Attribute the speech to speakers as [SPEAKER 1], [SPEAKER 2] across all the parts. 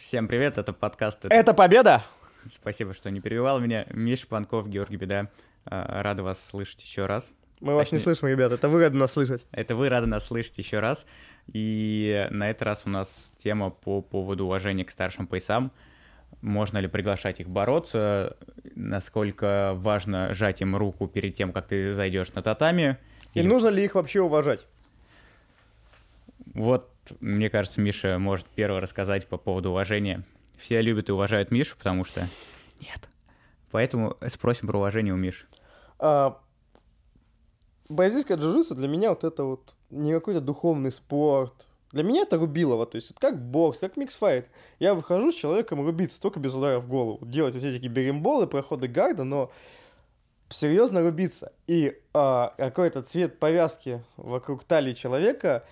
[SPEAKER 1] Всем привет, это подкаст.
[SPEAKER 2] Это победа!
[SPEAKER 1] Спасибо, что не перебивал меня. Миша Панков, Георгий Беда. А, Рада вас слышать еще раз.
[SPEAKER 2] Мы вас не слышим, ребята, это вы рады нас слышать.
[SPEAKER 1] Это вы рады нас слышать еще раз. И на этот раз у нас тема по поводу уважения к старшим поясам. Можно ли приглашать их бороться? Насколько важно жать им руку перед тем, как ты зайдешь на татами?
[SPEAKER 2] И
[SPEAKER 1] Или-
[SPEAKER 2] нужно ли их вообще уважать?
[SPEAKER 1] Вот, мне кажется, Миша может первый рассказать по поводу уважения. Все любят и уважают Мишу, потому что... Нет. Поэтому спросим про уважение у Миши.
[SPEAKER 2] А, бразильское джиу-джитсу для меня вот это вот не какой-то духовный спорт. Для меня это рубилово, то есть как бокс, как миксфайт. Я выхожу с человеком рубиться, только без удара в голову. Делать вот эти беремболы, проходы гарда, но серьезно рубиться. И а, какой-то цвет повязки вокруг талии человека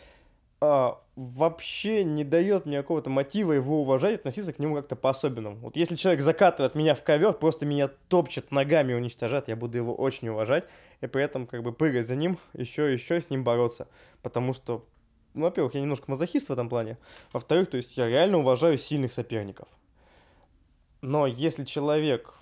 [SPEAKER 2] а, вообще не дает мне какого-то мотива его уважать, относиться к нему как-то по-особенному. Вот если человек закатывает меня в ковер, просто меня топчет ногами, уничтожает, я буду его очень уважать, и при этом как бы прыгать за ним, еще и еще с ним бороться. Потому что, ну, во-первых, я немножко мазохист в этом плане, во-вторых, то есть я реально уважаю сильных соперников. Но если человек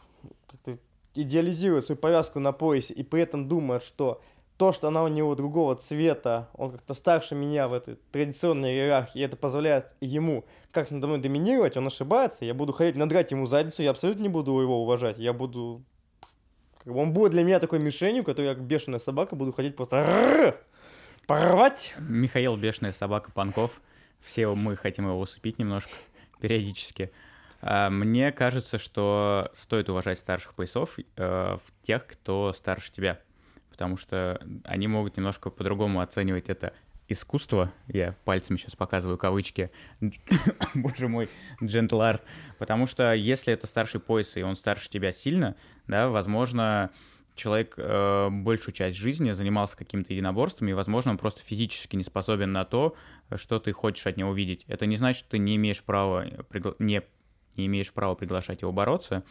[SPEAKER 2] идеализирует свою повязку на поясе и при этом думает, что то, что она у него другого цвета, он как-то старше меня в этой традиционной иерархии, и это позволяет ему как надо мной доминировать, он ошибается, я буду ходить надрать ему задницу, я абсолютно не буду его уважать, я буду... Он будет для меня такой мишенью, которая как бешеная собака, буду ходить просто порвать.
[SPEAKER 1] Михаил Бешеная собака Панков. Все мы хотим его усыпить немножко, периодически. А, Мне кажется, что стоит уважать старших поясов э, в тех, кто старше тебя. Потому что они могут немножко по-другому оценивать это искусство. Я пальцами сейчас показываю кавычки. Боже мой, джентл арт. Потому что если это старший пояс, и он старше тебя сильно, да, возможно, человек э, большую часть жизни занимался какими-то единоборствами, и, возможно, он просто физически не способен на то, что ты хочешь от него видеть. Это не значит, что ты не имеешь права, пригла- не, не имеешь права приглашать его бороться,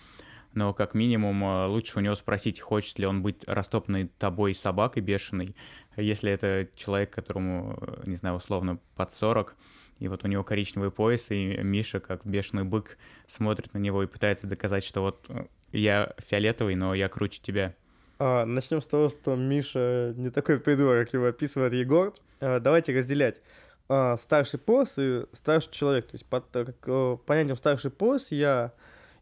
[SPEAKER 1] но как минимум э, лучше у него спросить, хочет ли он быть растоптанной тобой собакой бешеной, если это человек, которому, э, не знаю, условно под 40, и вот у него коричневый пояс, и Миша, как бешеный бык, смотрит на него и пытается доказать, что вот э, я фиолетовый, но я круче тебя.
[SPEAKER 2] А, начнем с того, что Миша не такой придурок, как его описывает Егор. А, давайте разделять а, старший пояс и старший человек. То есть под как, понятием старший пояс я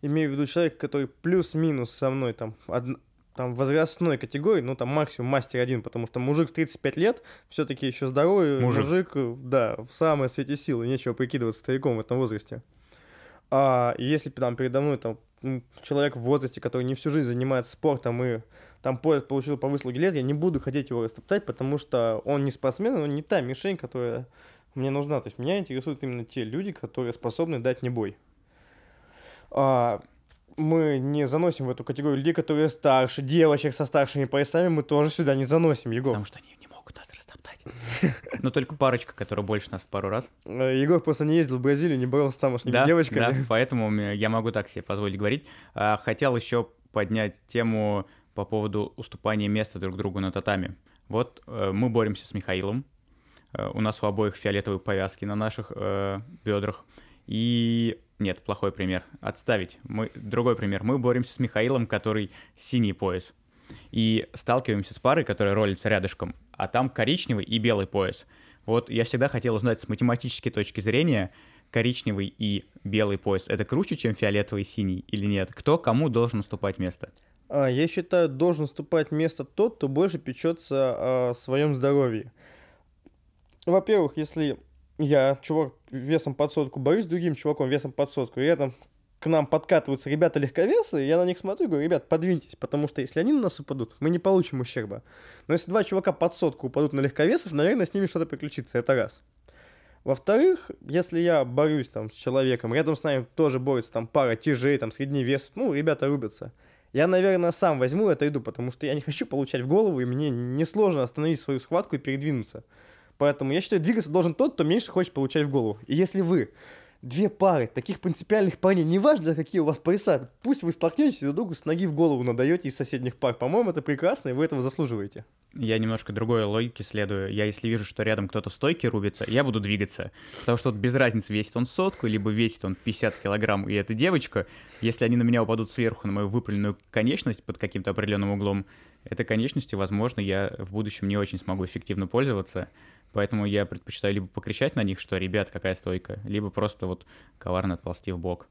[SPEAKER 2] имею в виду человека, который плюс-минус со мной там, одн- там возрастной категории, ну там максимум мастер один, потому что мужик в 35 лет все-таки еще здоровый
[SPEAKER 1] Мужик.
[SPEAKER 2] мужик, да, в самой свете силы, нечего прикидываться стариком в этом возрасте. А если там передо мной там человек в возрасте, который не всю жизнь занимается спортом и там пояс получил по выслуге лет, я не буду хотеть его растоптать, потому что он не спортсмен, он не та мишень, которая мне нужна. То есть меня интересуют именно те люди, которые способны дать мне бой. А, мы не заносим в эту категорию людей, которые старше, девочек со старшими поясами, мы тоже сюда не заносим, Егор.
[SPEAKER 1] Потому что они не могут нас растоптать. Но только парочка, которая больше нас в пару раз.
[SPEAKER 2] Э, Егор просто не ездил в Бразилию, не боролся с тамошними
[SPEAKER 1] Да,
[SPEAKER 2] девочками.
[SPEAKER 1] да, поэтому я могу так себе позволить говорить. А, Хотел еще поднять тему по поводу уступания места друг другу на татами. Вот э, мы боремся с Михаилом. Э, У нас у обоих фиолетовые повязки на наших э, бедрах. И нет, плохой пример. Отставить. Мы... Другой пример. Мы боремся с Михаилом, который синий пояс. И сталкиваемся с парой, которая ролится рядышком, а там коричневый и белый пояс. Вот я всегда хотел узнать с математической точки зрения, коричневый и белый пояс, это круче, чем фиолетовый и синий или нет? Кто кому должен уступать место?
[SPEAKER 2] А, Я считаю, должен вступать место тот, кто больше печется о своем здоровье. Во-первых, если я, чувак, весом под сотку, борюсь с другим чуваком весом под сотку, и рядом к нам подкатываются ребята легковесы, я на них смотрю и говорю, ребят, подвиньтесь, потому что если они на нас упадут, мы не получим ущерба. Но если два чувака под сотку упадут на легковесов, наверное, с ними что-то приключится, это раз. Во-вторых, если я борюсь там с человеком, рядом с нами тоже борется там пара тяжей, там средний вес, ну, ребята рубятся. Я, наверное, сам возьму это иду, потому что я не хочу получать в голову, и мне несложно остановить свою схватку и передвинуться. Поэтому я считаю, двигаться должен тот, кто меньше хочет получать в голову. И если вы две пары таких принципиальных парней, неважно, какие у вас пояса, пусть вы столкнетесь друг другу с ноги в голову надаете из соседних пар. По-моему, это прекрасно, и вы этого заслуживаете.
[SPEAKER 1] Я немножко другой логике следую. Я если вижу, что рядом кто-то стойки рубится, я буду двигаться. Потому что вот без разницы, весит он сотку, либо весит он 50 килограмм, и эта девочка, если они на меня упадут сверху, на мою выпрямленную конечность под каким-то определенным углом, этой конечностью, возможно, я в будущем не очень смогу эффективно пользоваться. Поэтому я предпочитаю либо покричать на них, что, ребят, какая стойка, либо просто вот коварно отползти в бок.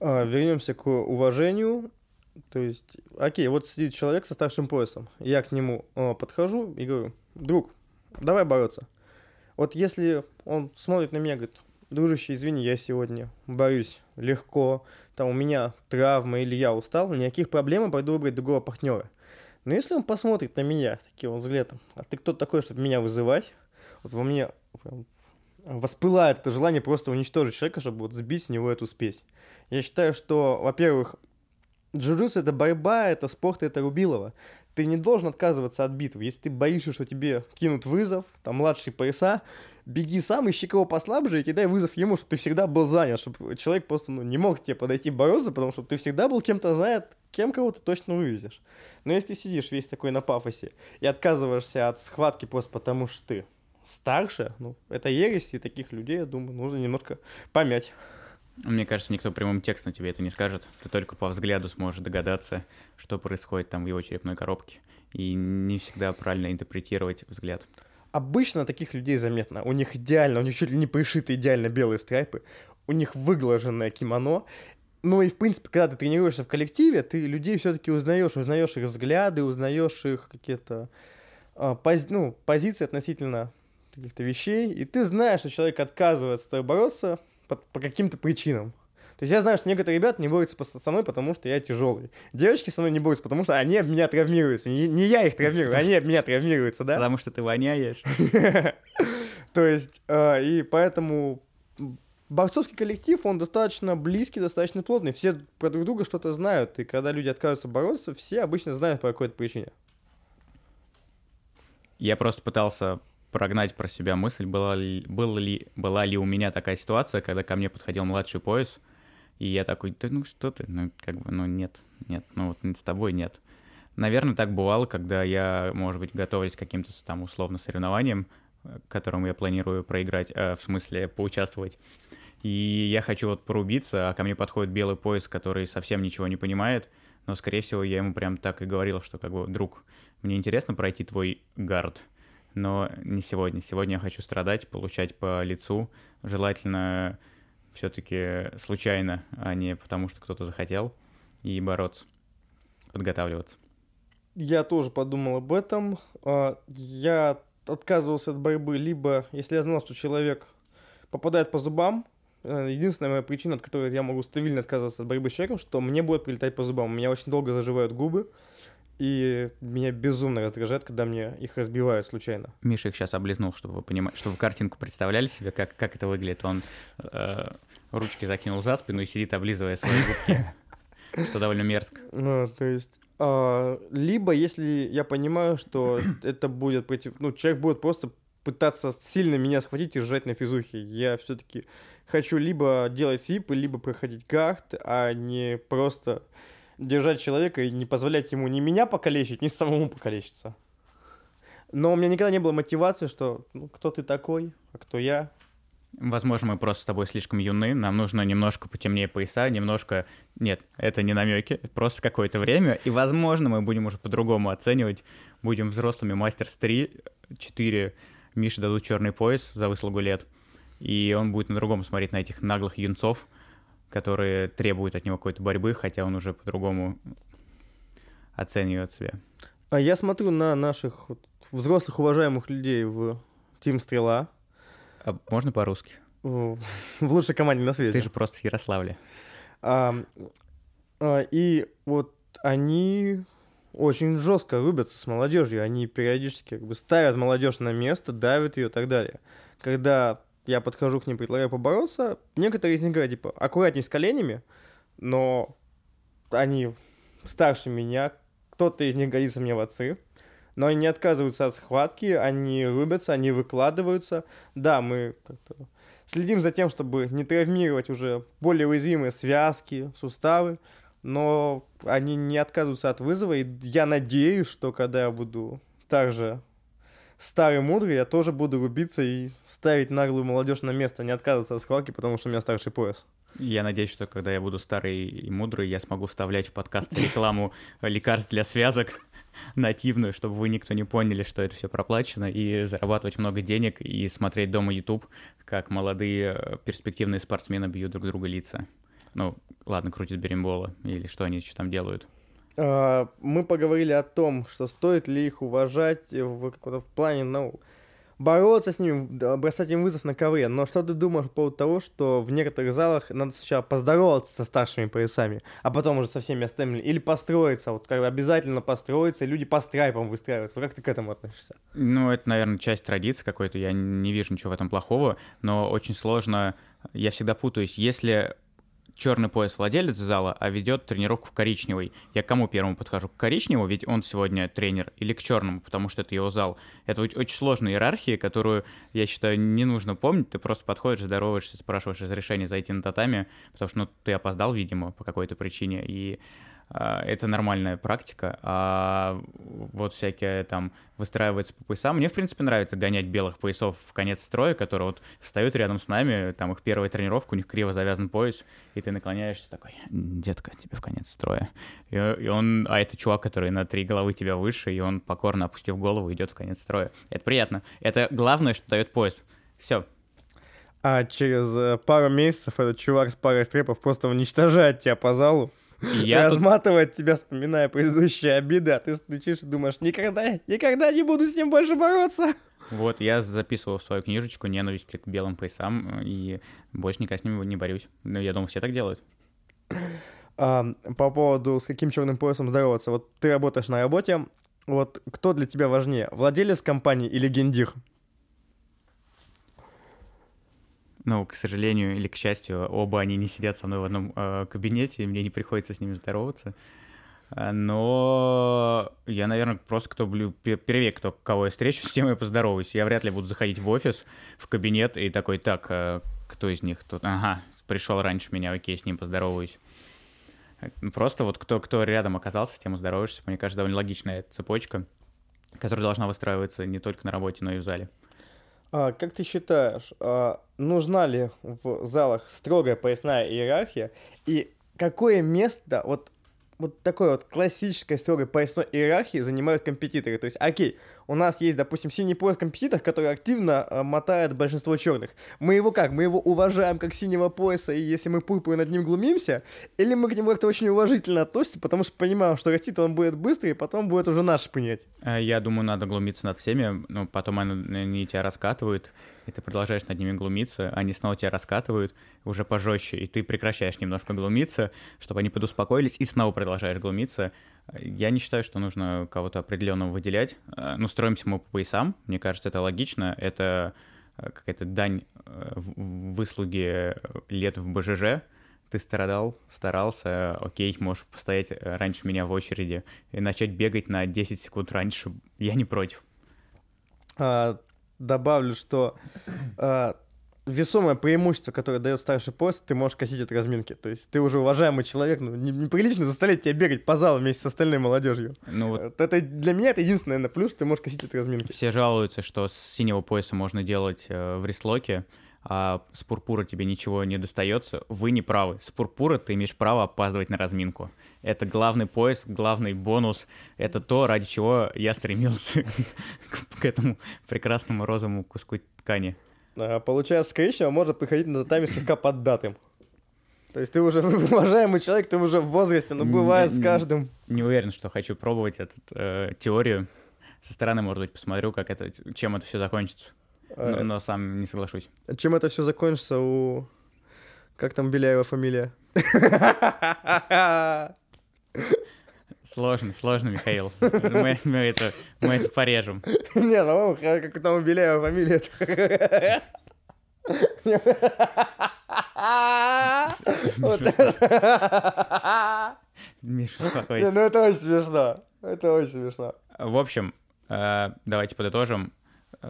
[SPEAKER 2] А, вернемся к уважению. То есть, окей, вот сидит человек со старшим поясом. Я к нему а, подхожу и говорю, друг, давай бороться. Вот если он смотрит на меня, говорит, дружище, извини, я сегодня борюсь легко, там у меня травма или я устал, никаких проблем, я пойду выбрать другого партнера. Но если он посмотрит на меня таким вот взглядом, а ты кто такой, чтобы меня вызывать, вот во мне прям воспылает это желание просто уничтожить человека, чтобы вот сбить с него эту спесь. Я считаю, что, во-первых, джиу-джитсу — это борьба, это спорт, это рубилово. Ты не должен отказываться от битвы. Если ты боишься, что тебе кинут вызов, там, младшие пояса, беги сам, ищи кого послабже и кидай вызов ему, чтобы ты всегда был занят, чтобы человек просто ну, не мог тебе подойти бороться, потому что ты всегда был кем-то занят, кем кого ты точно вывезешь. Но если ты сидишь весь такой на пафосе и отказываешься от схватки просто потому, что ты старше, ну, это ересь, и таких людей, я думаю, нужно немножко помять.
[SPEAKER 1] Мне кажется, никто прямым текстом тебе это не скажет. Ты только по взгляду сможешь догадаться, что происходит там в его черепной коробке. И не всегда правильно интерпретировать взгляд.
[SPEAKER 2] Обычно таких людей заметно. У них идеально, у них чуть ли не пришиты идеально белые страйпы. У них выглаженное кимоно. Ну и, в принципе, когда ты тренируешься в коллективе, ты людей все-таки узнаешь, узнаешь их взгляды, узнаешь их какие-то а, пози ну, позиции относительно каких-то вещей, и ты знаешь, что человек отказывается с тобой бороться по, по каким-то причинам. То есть я знаю, что некоторые ребята не борются со мной, потому что я тяжелый. Девочки со мной не борются, потому что они об меня травмируются. Не, не я их травмирую, они об меня травмируются, да?
[SPEAKER 1] Потому что ты воняешь.
[SPEAKER 2] То есть, а, и поэтому борцовский коллектив, он достаточно близкий, достаточно плотный. Все про друг друга что-то знают. И когда люди отказываются бороться, все обычно знают по какой-то причине.
[SPEAKER 1] Я просто пытался прогнать про себя мысль, была ли, была, ли, была ли у меня такая ситуация, когда ко мне подходил младший пояс, и я такой, да ну что ты, ну как бы, ну нет, нет, ну вот с тобой нет. Наверное, так бывало, когда я, может быть, готовились к каким-то там условно соревнованиям, к которым я планирую проиграть, э, в смысле поучаствовать. И я хочу вот порубиться, а ко мне подходит белый пояс, который совсем ничего не понимает, но, скорее всего, я ему прям так и говорил, что как бы, друг, мне интересно пройти твой гард, но не сегодня. Сегодня я хочу страдать, получать по лицу, желательно все-таки случайно, а не потому, что кто-то захотел, и бороться, подготавливаться.
[SPEAKER 2] Я тоже подумал об этом. А, я отказывался от борьбы, либо если я знал, что человек попадает по зубам, э, единственная моя причина, от которой я могу стабильно отказываться от борьбы с человеком, что мне будет прилетать по зубам. У меня очень долго заживают губы, и меня безумно раздражает, когда мне их разбивают случайно.
[SPEAKER 1] Миша их сейчас облизнул, чтобы вы понимали, чтобы вы картинку представляли себе, как, как это выглядит. Он э, ручки закинул за спину и сидит, облизывая свои губки, что довольно мерзко.
[SPEAKER 2] Ну, то есть... А, либо, если я понимаю, что это будет против... Ну, человек будет просто пытаться сильно меня схватить и сжать на физухе. Я все-таки хочу либо делать сипы, либо проходить гард, а не просто держать человека и не позволять ему ни меня покалечить, ни самому покалечиться. Но у меня никогда не было мотивации, что ну, кто ты такой, а кто я.
[SPEAKER 1] Возможно, мы просто с тобой слишком юны, нам нужно немножко потемнее пояса, немножко... Нет, это не намеки, просто какое-то время, и, возможно, мы будем уже по-другому оценивать, будем взрослыми мастерс 3, 4, Мише дадут черный пояс за выслугу лет, и он будет на-другому смотреть на этих наглых юнцов, которые требуют от него какой-то борьбы, хотя он уже по-другому оценивает себя.
[SPEAKER 2] А я смотрю на наших вот, взрослых уважаемых людей в Тим Стрела.
[SPEAKER 1] А можно по-русски?
[SPEAKER 2] В лучшей команде на свете.
[SPEAKER 1] Ты же просто с Ярославля.
[SPEAKER 2] А, а, и вот они очень жестко рубятся с молодежью. Они периодически как бы ставят молодежь на место, давят ее и так далее. Когда я подхожу к ним, предлагаю побороться. Некоторые из них говорят, типа, аккуратней с коленями, но они старше меня, кто-то из них годится мне в отцы, но они не отказываются от схватки, они рубятся, они выкладываются. Да, мы как-то Следим за тем, чтобы не травмировать уже более уязвимые связки, суставы, но они не отказываются от вызова, и я надеюсь, что когда я буду также старый мудрый, я тоже буду рубиться и ставить наглую молодежь на место, не отказываться от схватки, потому что у меня старший пояс.
[SPEAKER 1] Я надеюсь, что когда я буду старый и мудрый, я смогу вставлять в подкаст рекламу лекарств для связок нативную, чтобы вы никто не поняли, что это все проплачено, и зарабатывать много денег, и смотреть дома YouTube, как молодые э, перспективные спортсмены бьют друг друга лица. Ну, ладно, крутят берембола, или что они еще там делают.
[SPEAKER 2] А, мы поговорили о том, что стоит ли их уважать в, в плане, ну, бороться с ними, бросать им вызов на ковре. Но что ты думаешь по поводу того, что в некоторых залах надо сначала поздороваться со старшими поясами, а потом уже со всеми остальными? Или построиться, вот как обязательно построиться, и люди по страйпам выстраиваются. Как ты к этому относишься?
[SPEAKER 1] Ну, это, наверное, часть традиции какой-то, я не вижу ничего в этом плохого, но очень сложно, я всегда путаюсь, если черный пояс владелец зала, а ведет тренировку в коричневый. Я к кому первому подхожу? К коричневому, ведь он сегодня тренер, или к черному, потому что это его зал. Это очень сложная иерархия, которую, я считаю, не нужно помнить. Ты просто подходишь, здороваешься, спрашиваешь разрешение зайти на татами, потому что ну, ты опоздал, видимо, по какой-то причине, и это нормальная практика, а вот всякие там выстраиваются по поясам. Мне, в принципе, нравится гонять белых поясов в конец строя, которые вот встают рядом с нами, там их первая тренировка, у них криво завязан пояс, и ты наклоняешься такой, детка, тебе в конец строя. И, и он, а это чувак, который на три головы тебя выше, и он покорно опустив голову идет в конец строя. Это приятно. Это главное, что дает пояс. Все,
[SPEAKER 2] а через э, пару месяцев этот чувак с парой стрепов просто уничтожает тебя по залу. Я разматывает тут... тебя, вспоминая предыдущие обиды, а ты стучишь и думаешь, никогда, никогда не буду с ним больше бороться.
[SPEAKER 1] Вот, я записывал в свою книжечку ненависти к белым поясам, и больше никогда с ними не борюсь. Но я думал, все так делают.
[SPEAKER 2] А, по поводу, с каким черным поясом здороваться. Вот ты работаешь на работе, вот кто для тебя важнее, владелец компании или гендир?
[SPEAKER 1] Ну, к сожалению или к счастью, оба они не сидят со мной в одном э, кабинете, и мне не приходится с ними здороваться. А, но я, наверное, просто кто блю, первее, кто кого я встречу, с тем я поздороваюсь. Я вряд ли буду заходить в офис, в кабинет и такой, так, э, кто из них тут? Ага, пришел раньше меня, окей, с ним поздороваюсь. Просто вот кто, кто рядом оказался, с тем здороваешься. Мне кажется, довольно логичная цепочка, которая должна выстраиваться не только на работе, но и в зале.
[SPEAKER 2] А, как ты считаешь, а, нужна ли в залах строгая поясная иерархия? И какое место вот вот такой вот классической строгой поясной иерархии занимают компетиторы. То есть, окей, у нас есть, допустим, синий пояс компетитор, который активно э, мотает большинство черных. Мы его как? Мы его уважаем как синего пояса, и если мы пурпуры над ним глумимся, или мы к нему как-то очень уважительно относимся, потому что понимаем, что растит он будет быстро, и потом будет уже наш понять.
[SPEAKER 1] Э, я думаю, надо глумиться над всеми, но потом они, они тебя раскатывают, и ты продолжаешь над ними глумиться, они снова тебя раскатывают уже пожестче, и ты прекращаешь немножко глумиться, чтобы они подуспокоились, и снова продолжаешь глумиться. Я не считаю, что нужно кого-то определенного выделять. Ну, строимся мы по поясам, мне кажется, это логично, это э, какая-то дань э, выслуги лет в БЖЖ, ты страдал, старался, окей, можешь постоять раньше меня в очереди и начать бегать на 10 секунд раньше, я не против.
[SPEAKER 2] А, добавлю, что э, весомое преимущество, которое дает старший пост, ты можешь косить от разминки. То есть ты уже уважаемый человек, ну, неприлично заставлять тебя бегать по залу вместе с остальной молодежью. Ну, вот... Это для меня это единственный, наверное, плюс, ты можешь косить от разминки.
[SPEAKER 1] Все жалуются, что с синего пояса можно делать э, в рестлоке, а с пурпура тебе ничего не достается. Вы не правы. С пурпура ты имеешь право опаздывать на разминку. Это главный пояс, главный бонус. Это то, ради чего я стремился к этому прекрасному розовому куску ткани.
[SPEAKER 2] А, получается, всего, можно приходить на татами слегка поддатым. То есть ты уже уважаемый человек, ты уже в возрасте, но бывает с каждым.
[SPEAKER 1] Не уверен, что хочу пробовать эту э, теорию. Со стороны, может быть, посмотрю, как это, чем это все закончится. А, но, но сам не соглашусь.
[SPEAKER 2] Чем это все закончится у... Как там Беляева фамилия?
[SPEAKER 1] Сложно, сложно, Михаил. Мы, мы, это, мы это порежем.
[SPEAKER 2] Не, ну как там у Беляева фамилия.
[SPEAKER 1] Миша, успокойся.
[SPEAKER 2] Ну это очень смешно. Это очень смешно.
[SPEAKER 1] В общем, э, давайте подытожим.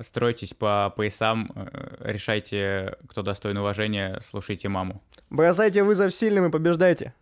[SPEAKER 1] стройтесь по поясам, э, решайте, кто достоин уважения, слушайте маму.
[SPEAKER 2] Бросайте вызов сильным и побеждайте.